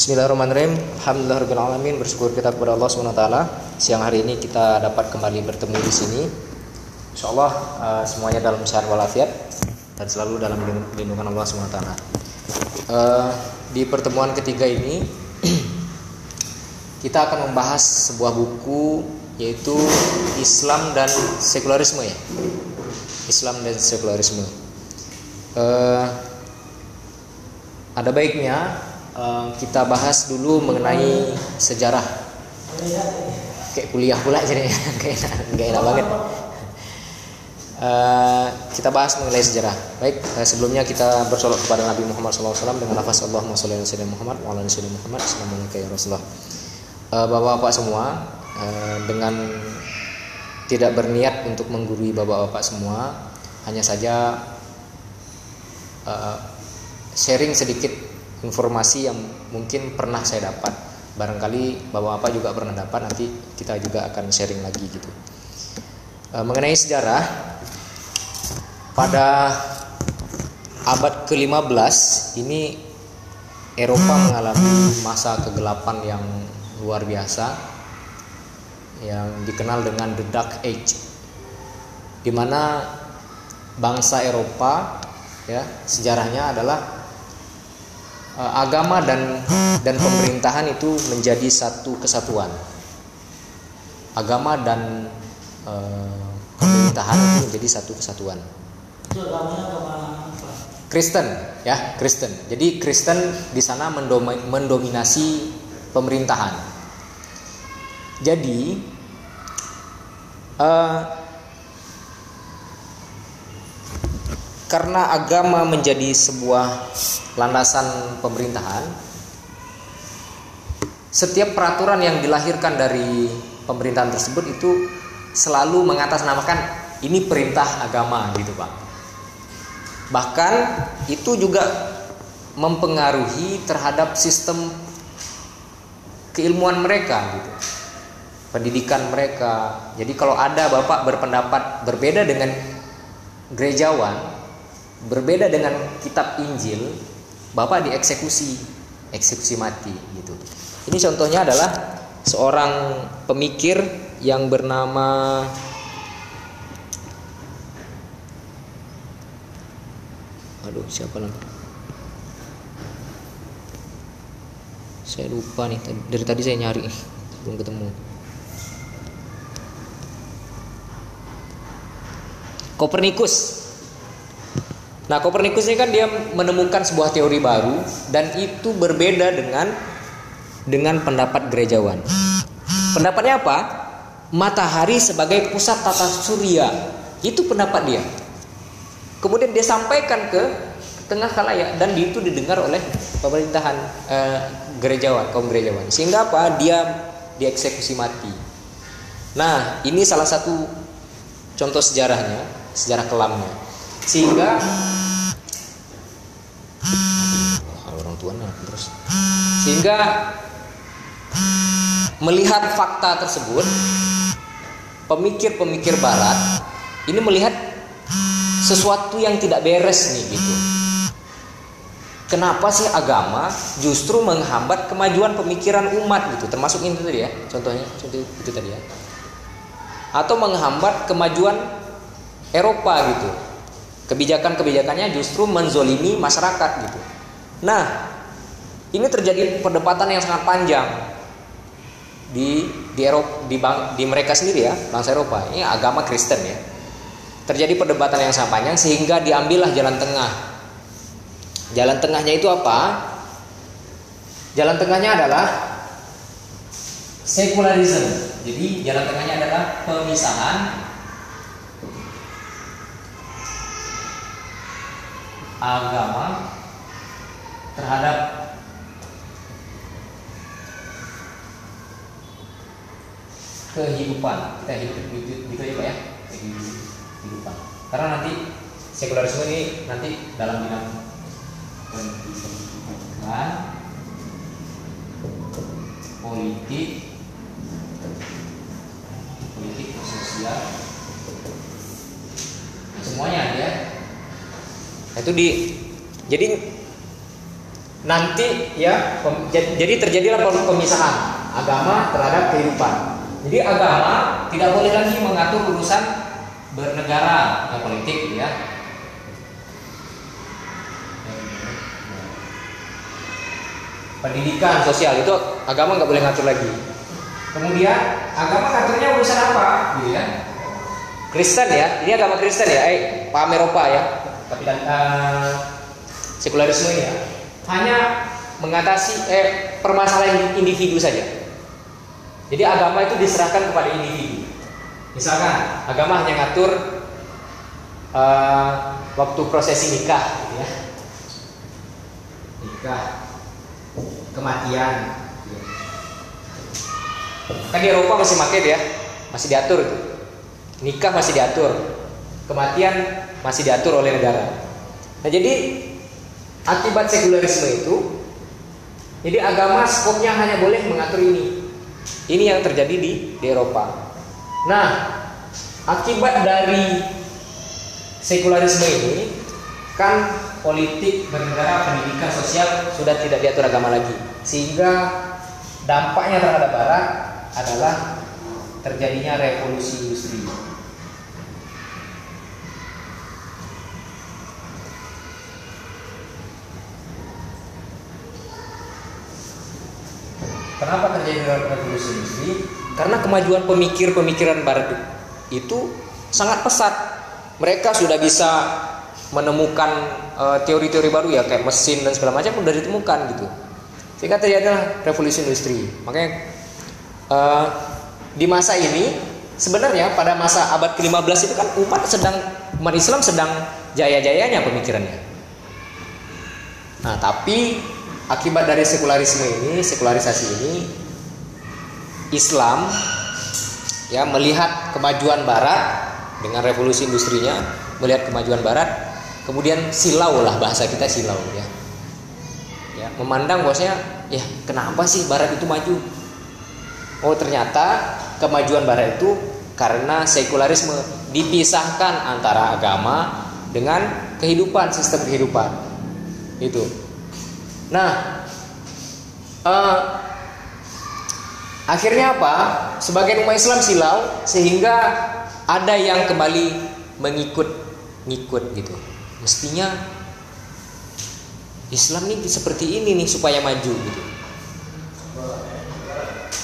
Bismillahirrahmanirrahim. Alhamdulillahirobbilalamin. Bersyukur kita kepada Allah swt. Siang hari ini kita dapat kembali bertemu di sini. Insya Allah uh, semuanya dalam sehat walafiat dan selalu dalam lindungan Allah swt. Uh, di pertemuan ketiga ini kita akan membahas sebuah buku yaitu Islam dan sekularisme ya. Islam dan sekularisme. Uh, ada baiknya uh, kita bahas dulu mengenai sejarah. Kayak kuliah pula jadi kayak enak, gak enak banget. Uh, kita bahas mengenai sejarah. Baik, uh, sebelumnya kita bersolat kepada Nabi Muhammad SAW dengan lafaz Allahumma sholli ala sayyidina Muhammad wa ala sayyidina Muhammad. Assalamualaikum ya Rasulullah. Uh, Bapak-bapak semua, uh, dengan tidak berniat untuk menggurui bapak-bapak semua, hanya saja uh, sharing sedikit informasi yang mungkin pernah saya dapat. Barangkali bapak-bapak juga pernah dapat. Nanti kita juga akan sharing lagi gitu. Uh, mengenai sejarah, pada abad ke-15 ini Eropa mengalami masa kegelapan yang luar biasa yang dikenal dengan the Dark Age, di mana bangsa Eropa ya sejarahnya adalah agama dan dan pemerintahan itu menjadi satu kesatuan. Agama dan uh, pemerintahan itu menjadi satu kesatuan. Kristen ya Kristen. Jadi Kristen di sana mendominasi pemerintahan. Jadi uh, karena agama menjadi sebuah landasan pemerintahan, setiap peraturan yang dilahirkan dari pemerintahan tersebut itu selalu mengatasnamakan ini perintah agama gitu pak. Bahkan itu juga mempengaruhi terhadap sistem keilmuan mereka gitu. Pendidikan mereka. Jadi kalau ada bapak berpendapat berbeda dengan gerejawan, berbeda dengan kitab Injil, Bapak dieksekusi, eksekusi mati gitu. Ini contohnya adalah seorang pemikir yang bernama Aduh, siapa lagi? Saya lupa nih, dari tadi saya nyari belum ketemu. Kopernikus Nah, Kopernikus ini kan dia menemukan sebuah teori baru dan itu berbeda dengan dengan pendapat gerejawan. Pendapatnya apa? Matahari sebagai pusat tata surya. Itu pendapat dia. Kemudian dia sampaikan ke tengah kalayak dan itu didengar oleh pemerintahan eh, gerejawan, kaum gerejawan. Sehingga apa? Dia dieksekusi mati. Nah, ini salah satu contoh sejarahnya, sejarah kelamnya. Sehingga tua terus. Sehingga melihat fakta tersebut pemikir-pemikir barat ini melihat sesuatu yang tidak beres nih gitu. Kenapa sih agama justru menghambat kemajuan pemikiran umat gitu? Termasuk ini tadi ya contohnya contoh itu tadi ya. Atau menghambat kemajuan Eropa gitu kebijakan-kebijakannya justru menzolimi masyarakat gitu. Nah ini terjadi perdebatan yang sangat panjang di di Eropa di, bang, di mereka sendiri ya bangsa Eropa. Ini agama Kristen ya. Terjadi perdebatan yang sangat panjang sehingga diambillah jalan tengah. Jalan tengahnya itu apa? Jalan tengahnya adalah sekularisme jadi jalan tengahnya adalah pemisahan agama terhadap kehidupan kita hidup gitu, gitu aja pak ya? Kehidupan. Karena nanti sekularisme ini nanti dalam bidang pendidikan politik politik sosial semuanya ya itu di jadi nanti ya jadi terjadilah pemisahan agama terhadap kehidupan. Jadi agama tidak boleh lagi mengatur urusan bernegara, ya politik ya. Pendidikan sosial itu agama nggak boleh ngatur lagi. Kemudian agama ngaturnya urusan apa, gitu ya? Kristen ya, ini agama Kristen ya, eh paham Eropa ya, tapi uh, sekularisme ini ya, hanya mengatasi eh permasalahan individu saja. Jadi agama itu diserahkan kepada individu. Misalkan agama hanya ngatur uh, waktu prosesi nikah, gitu ya. nikah, kematian. Kan di Eropa masih maket ya, masih diatur itu. Nikah masih diatur, kematian masih diatur oleh negara. Nah jadi akibat sekularisme itu, jadi agama skopnya hanya boleh mengatur ini. Ini yang terjadi di, di Eropa. Nah, akibat dari sekularisme ini kan politik bernegara pendidikan sosial sudah tidak diatur agama lagi sehingga dampaknya terhadap barat adalah terjadinya revolusi industri Kenapa terjadi revolusi industri? Karena kemajuan pemikir-pemikiran barat itu sangat pesat. Mereka sudah bisa menemukan eh, teori-teori uh, baru ya kayak mesin dan segala macam sudah ditemukan gitu. Sehingga terjadilah revolusi industri. Makanya uh, di masa ini sebenarnya pada masa abad ke-15 itu kan umat sedang umat Islam sedang jaya-jayanya pemikirannya. Nah, tapi akibat dari sekularisme ini, sekularisasi ini, Islam ya melihat kemajuan Barat dengan revolusi industrinya, melihat kemajuan Barat, kemudian silau lah bahasa kita silau ya, ya memandang bosnya, ya kenapa sih Barat itu maju? Oh ternyata kemajuan Barat itu karena sekularisme dipisahkan antara agama dengan kehidupan sistem kehidupan. Itu Nah, uh, akhirnya apa? Sebagian umat Islam silau sehingga ada yang kembali mengikut ngikut gitu. Mestinya Islam ini seperti ini nih supaya maju gitu.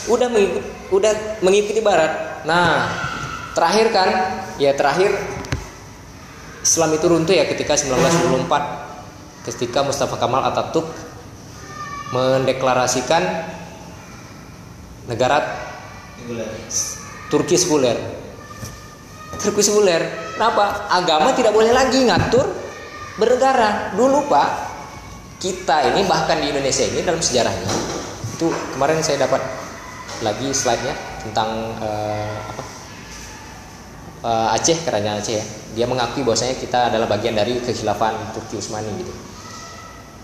Udah mengikut, udah mengikuti Barat. Nah, terakhir kan, ya terakhir Islam itu runtuh ya ketika 1924 ketika Mustafa Kamal Atatürk mendeklarasikan negara Turki sekuler. Turki sekuler. Kenapa? Agama tidak boleh lagi ngatur bernegara. Dulu Pak, kita ini bahkan di Indonesia ini dalam sejarahnya itu kemarin saya dapat lagi slide-nya tentang uh, apa? Uh, Aceh kerajaan Aceh ya. Dia mengakui bahwasanya kita adalah bagian dari kekhilafan Turki Utsmani gitu.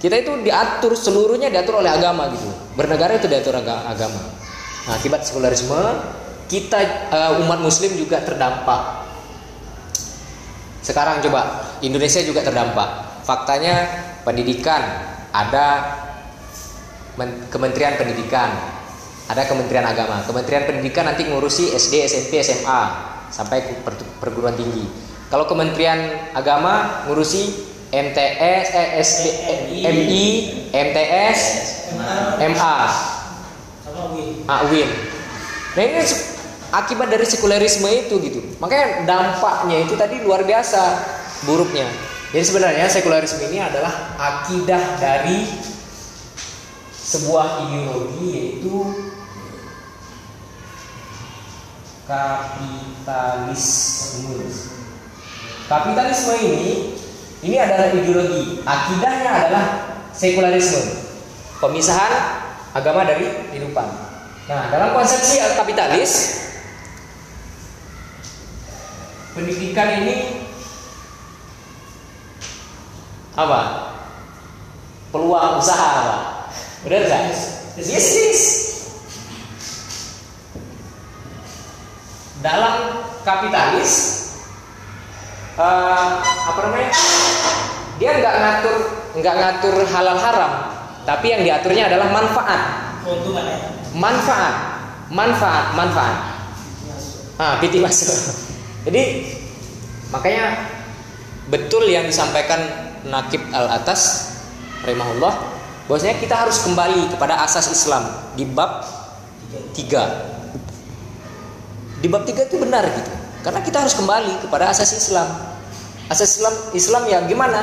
Kita itu diatur seluruhnya diatur oleh agama gitu. Bernegara itu diatur agama. Nah, akibat sekularisme kita uh, umat muslim juga terdampak. Sekarang coba Indonesia juga terdampak. Faktanya pendidikan ada Kementerian Pendidikan, ada Kementerian Agama. Kementerian Pendidikan nanti ngurusi SD, SMP, SMA sampai perguruan tinggi. Kalau Kementerian Agama ngurusi MTS, eh, SD, MI, MTS, MA, AWIN. Nah ini akibat dari sekularisme itu gitu. Makanya dampaknya itu tadi luar biasa buruknya. Jadi sebenarnya sekularisme ini adalah akidah dari sebuah ideologi yaitu kapitalisme. Kapitalisme ini ini adalah ideologi. Akidahnya adalah sekularisme. Pemisahan agama dari kehidupan. Nah, dalam konsepsi kapitalis pendidikan ini apa? Peluang usaha apa? Benar nggak? Bisnis. Dalam kapitalis uh, apa namanya dia nggak ngatur nggak ngatur halal haram Tapi yang diaturnya adalah manfaat. Keuntungan ya. Manfaat, manfaat, manfaat. Ah, piti masuk. Jadi makanya betul yang disampaikan Nakib Al Atas rahimahullah bahwasanya kita harus kembali kepada asas Islam di bab 3. Di bab 3 itu benar gitu. Karena kita harus kembali kepada asas Islam. Asas Islam Islam ya gimana?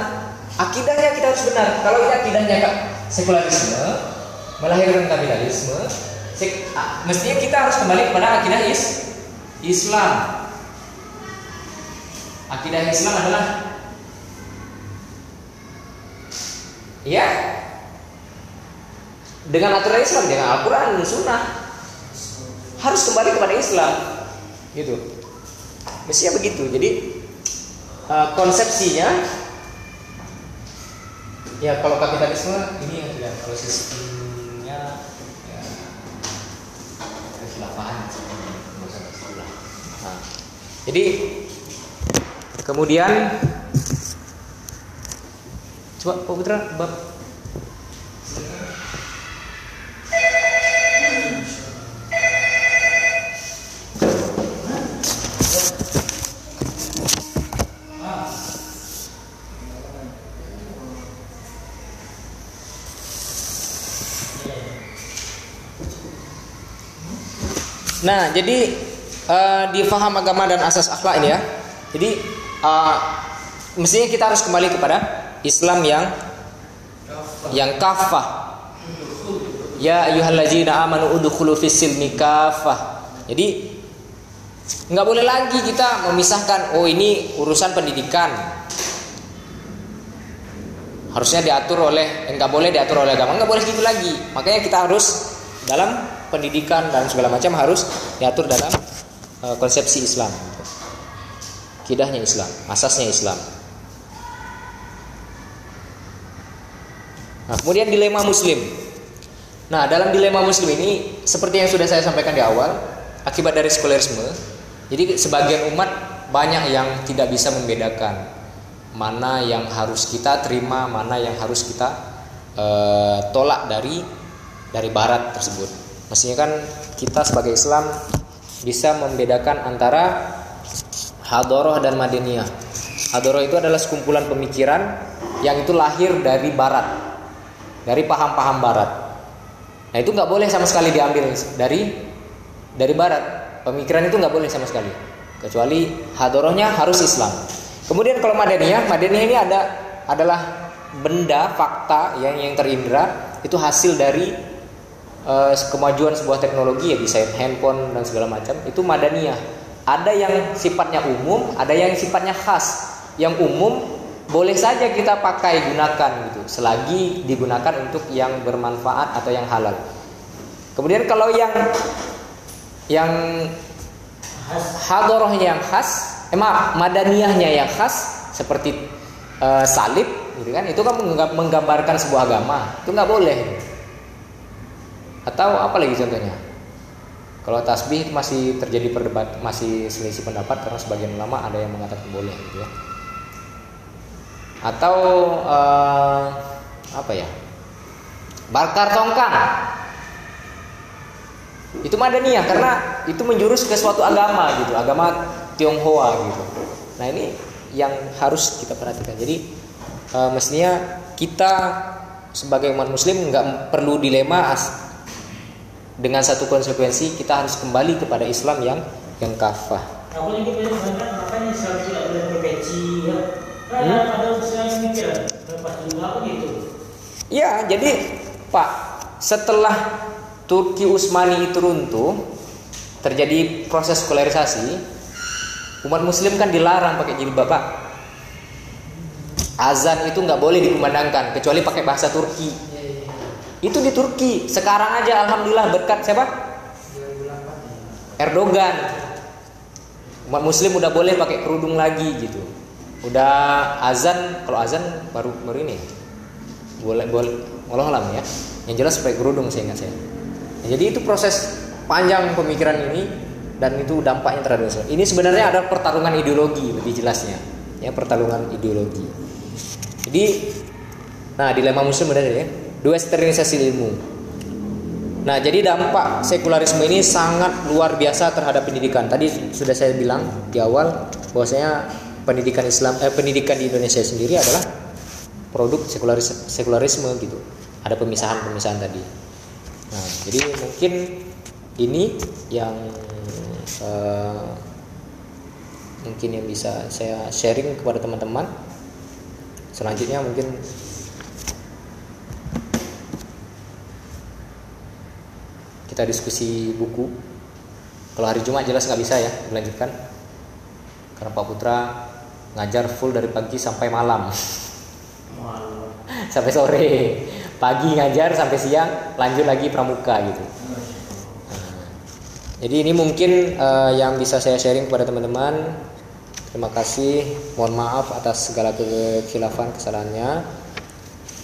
Akidahnya kita harus benar. Kalau kita akidahnya kak sekularisme melahirkan kapitalisme, sek, mestinya kita harus kembali kepada akidah is, Islam. Akidah Islam adalah ya dengan aturan Islam dengan Al-Quran dan Sunnah harus kembali kepada Islam gitu mestinya begitu jadi uh, konsepsinya ya kalau kapitalisme ini yang tidak kalau sistemnya ya kehilafahan nah, jadi kemudian coba Pak Putra bab Nah, jadi uh, di faham agama dan asas akhlak ini ya. Jadi uh, mestinya kita harus kembali kepada Islam yang yang kafah. Ya ayyuhallazina amanu udkhulu fis silmi kafah. Jadi nggak boleh lagi kita memisahkan oh ini urusan pendidikan. Harusnya diatur oleh nggak boleh diatur oleh agama, nggak boleh gitu lagi. Makanya kita harus dalam pendidikan dan segala macam harus diatur dalam uh, konsepsi Islam. Kidahnya Islam, asasnya Islam. Nah, kemudian dilema Muslim. Nah, dalam dilema Muslim ini seperti yang sudah saya sampaikan di awal, akibat dari sekularisme, jadi sebagian umat banyak yang tidak bisa membedakan mana yang harus kita terima, mana yang harus kita uh, tolak dari dari Barat tersebut. Mestinya kan kita sebagai Islam bisa membedakan antara hadoroh dan madaniyah. Hadoroh itu adalah sekumpulan pemikiran yang itu lahir dari Barat, dari paham-paham Barat. Nah itu nggak boleh sama sekali diambil dari dari Barat. Pemikiran itu nggak boleh sama sekali, kecuali hadorohnya harus Islam. Kemudian kalau madaniyah, madaniyah ini ada adalah benda fakta yang yang terindra itu hasil dari uh, kemajuan sebuah teknologi ya bisa handphone dan segala macam itu madaniyah. Ada yang sifatnya umum ada yang sifatnya khas. Yang umum boleh saja kita pakai gunakan gitu. Selagi digunakan untuk yang bermanfaat atau yang halal. Kemudian kalau yang yang hadorohnya yang khas emang madaniyahnya yang khas seperti uh, salib gitu kan itu kan menggambarkan sebuah agama itu nggak boleh atau apa lagi contohnya? Kalau tasbih masih terjadi perdebat, masih selisih pendapat karena sebagian ulama ada yang mengatakan boleh gitu ya. Atau uh, apa ya? Bakar tongkang. Itu madaniyah karena itu menjurus ke suatu agama gitu, agama Tionghoa gitu. Nah, ini yang harus kita perhatikan. Jadi uh, mestinya kita sebagai umat muslim nggak perlu dilema dengan satu konsekuensi kita harus kembali kepada Islam yang yang kafah. Aku lagi banyak makanya Islam tidak boleh berpeci ya. Karena hmm? ada yang mikir lepas juga apa gitu. Ya, jadi Pak, setelah Turki Utsmani itu runtuh, terjadi proses sekularisasi, umat Muslim kan dilarang pakai jilbab Pak. Azan itu nggak boleh dikumandangkan kecuali pakai bahasa Turki. Itu di Turki. Sekarang aja alhamdulillah berkat siapa? Erdogan. Umat muslim udah boleh pakai kerudung lagi gitu. Udah azan, kalau azan baru baru ini. Boleh boleh Allah ya. Yang jelas pakai kerudung saya ingat saya. Nah, jadi itu proses panjang pemikiran ini dan itu dampaknya terhadap Islam. Ini sebenarnya ada pertarungan ideologi lebih jelasnya. Ya, pertarungan ideologi. Jadi nah dilema muslim benar ya Dewesternisasi ilmu. Nah, jadi dampak sekularisme ini sangat luar biasa terhadap pendidikan. Tadi sudah saya bilang di awal bahwasanya pendidikan Islam eh, pendidikan di Indonesia sendiri adalah produk sekularis, sekularisme gitu. Ada pemisahan-pemisahan tadi. Nah, jadi mungkin ini yang uh, mungkin yang bisa saya sharing kepada teman-teman. Selanjutnya mungkin kita diskusi buku. Kalau hari Jumat jelas nggak bisa ya dilanjutkan. Karena Pak Putra ngajar full dari pagi sampai malam. Sampai sore. Pagi ngajar sampai siang lanjut lagi pramuka gitu. Jadi ini mungkin uh, yang bisa saya sharing kepada teman-teman. Terima kasih. Mohon maaf atas segala kekhilafan kesalahannya.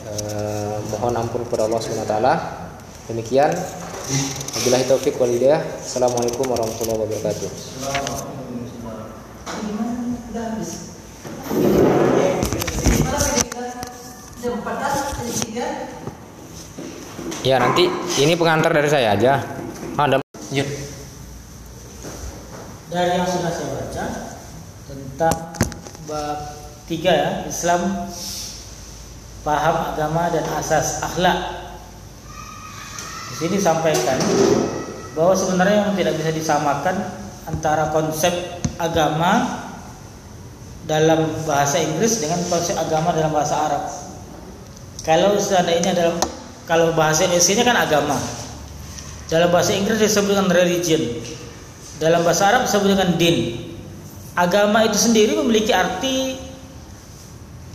Uh, mohon ampun kepada Allah Subhanahu Wa Taala. Demikian Wabillahi taufik wal hidayah. Assalamualaikum warahmatullahi wabarakatuh. Ya nanti ini pengantar dari saya aja. Ada Yuk. Dari yang sudah saya baca tentang bab tiga ya Islam paham agama dan asas akhlak di sini disampaikan bahwa sebenarnya yang tidak bisa disamakan antara konsep agama dalam bahasa Inggris dengan konsep agama dalam bahasa Arab. Kalau seandainya dalam kalau bahasa Indonesia kan agama. Dalam bahasa Inggris disebut dengan religion. Dalam bahasa Arab disebut dengan din. Agama itu sendiri memiliki arti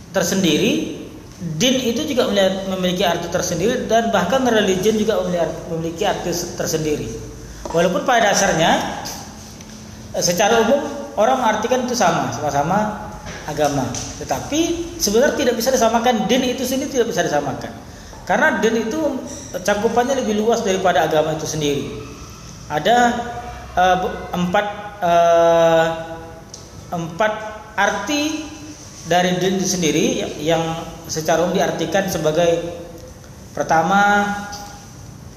tersendiri din itu juga memiliki arti tersendiri dan bahkan religion juga memiliki arti tersendiri. Walaupun pada dasarnya eh, secara umum orang mengartikan itu sama, sama-sama agama. Tetapi sebenarnya tidak bisa disamakan din itu sendiri tidak bisa disamakan. Karena din itu cakupannya lebih luas daripada agama itu sendiri. Ada uh, empat uh, empat arti dari din sendiri yang secara umum diartikan sebagai pertama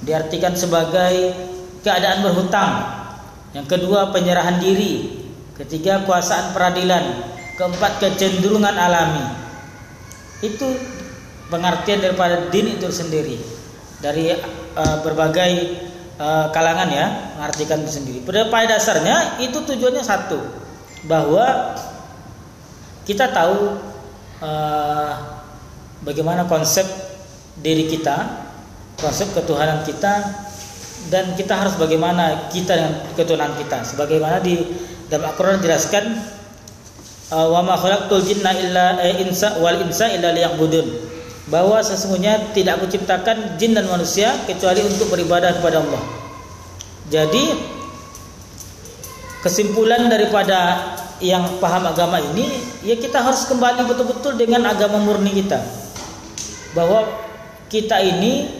diartikan sebagai keadaan berhutang, yang kedua penyerahan diri, ketiga kuasaan peradilan, keempat kecenderungan alami. Itu pengertian daripada din itu sendiri. Dari uh, berbagai uh, kalangan ya mengartikan itu sendiri. Pada dasarnya itu tujuannya satu. Bahwa kita tahu uh, bagaimana konsep diri kita, konsep ketuhanan kita, dan kita harus bagaimana kita dengan ketuhanan kita. Sebagaimana di dalam Al-Quran dijelaskan, eh, wa ma khalaqtul jinna illa eh, insa wal insa illa liya'budun. Bahwa sesungguhnya tidak aku ciptakan jin dan manusia kecuali untuk beribadah kepada Allah. Jadi kesimpulan daripada yang paham agama ini ya kita harus kembali betul-betul dengan agama murni kita bahwa kita ini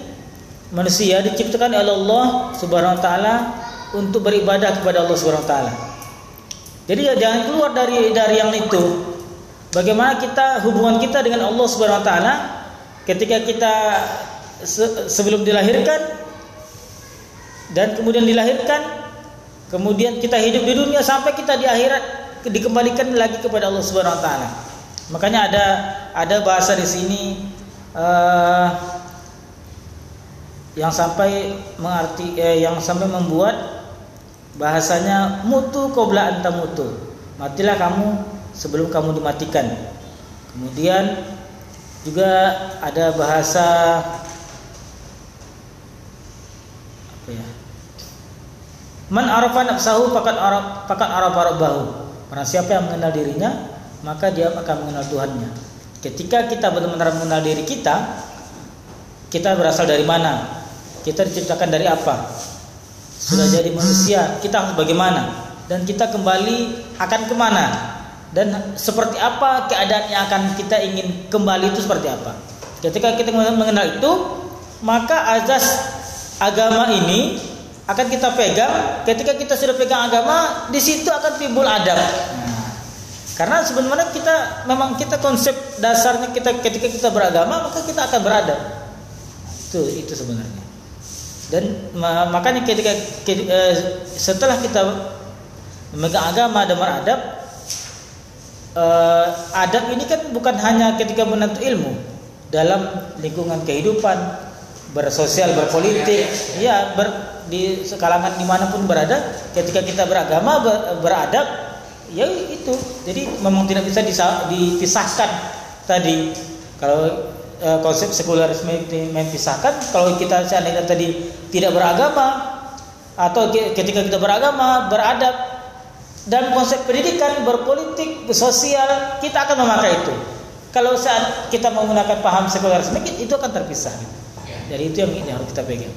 manusia diciptakan oleh Allah Subhanahu wa taala untuk beribadah kepada Allah Subhanahu wa taala. Jadi ya jangan keluar dari dari yang itu. Bagaimana kita hubungan kita dengan Allah Subhanahu wa taala ketika kita se sebelum dilahirkan dan kemudian dilahirkan, kemudian kita hidup di dunia sampai kita di akhirat dikembalikan lagi kepada Allah Subhanahu wa taala. Makanya ada ada bahasa di sini uh, yang sampai mengarti eh, yang sampai membuat bahasanya mutu qabla anta mutu. Matilah kamu sebelum kamu dimatikan. Kemudian juga ada bahasa apa ya? Man arafa nafsahu faqad araf faqad arafa. Karena siapa yang mengenal dirinya, maka dia akan mengenal Tuhannya. Ketika kita benar-benar mengenal diri kita, kita berasal dari mana? Kita diciptakan dari apa? Sudah jadi manusia, kita harus bagaimana? Dan kita kembali akan ke mana? Dan seperti apa keadaan yang akan kita ingin kembali itu seperti apa? Ketika kita mengenal itu, maka azas agama ini akan kita pegang. Ketika kita sudah pegang agama, di situ akan timbul adab. Karena sebenarnya kita memang kita konsep dasarnya kita ketika kita beragama maka kita akan beradab. Itu itu sebenarnya. Dan makanya ketika eh, setelah kita memegang agama dan beradab, eh, adab ini kan bukan hanya ketika menuntut ilmu dalam lingkungan kehidupan bersosial berpolitik ya ber, di sekalangan di mana pun berada ketika kita beragama ber, beradab ya itu. Jadi memang tidak bisa dipisahkan tadi. Kalau e, konsep sekularisme memisahkan kalau kita seandainya tadi tidak beragama atau ketika kita beragama beradab dan konsep pendidikan berpolitik sosial kita akan memakai itu. Kalau saat kita menggunakan paham sekularisme itu akan terpisah jadi itu yang ini harus kita pegang.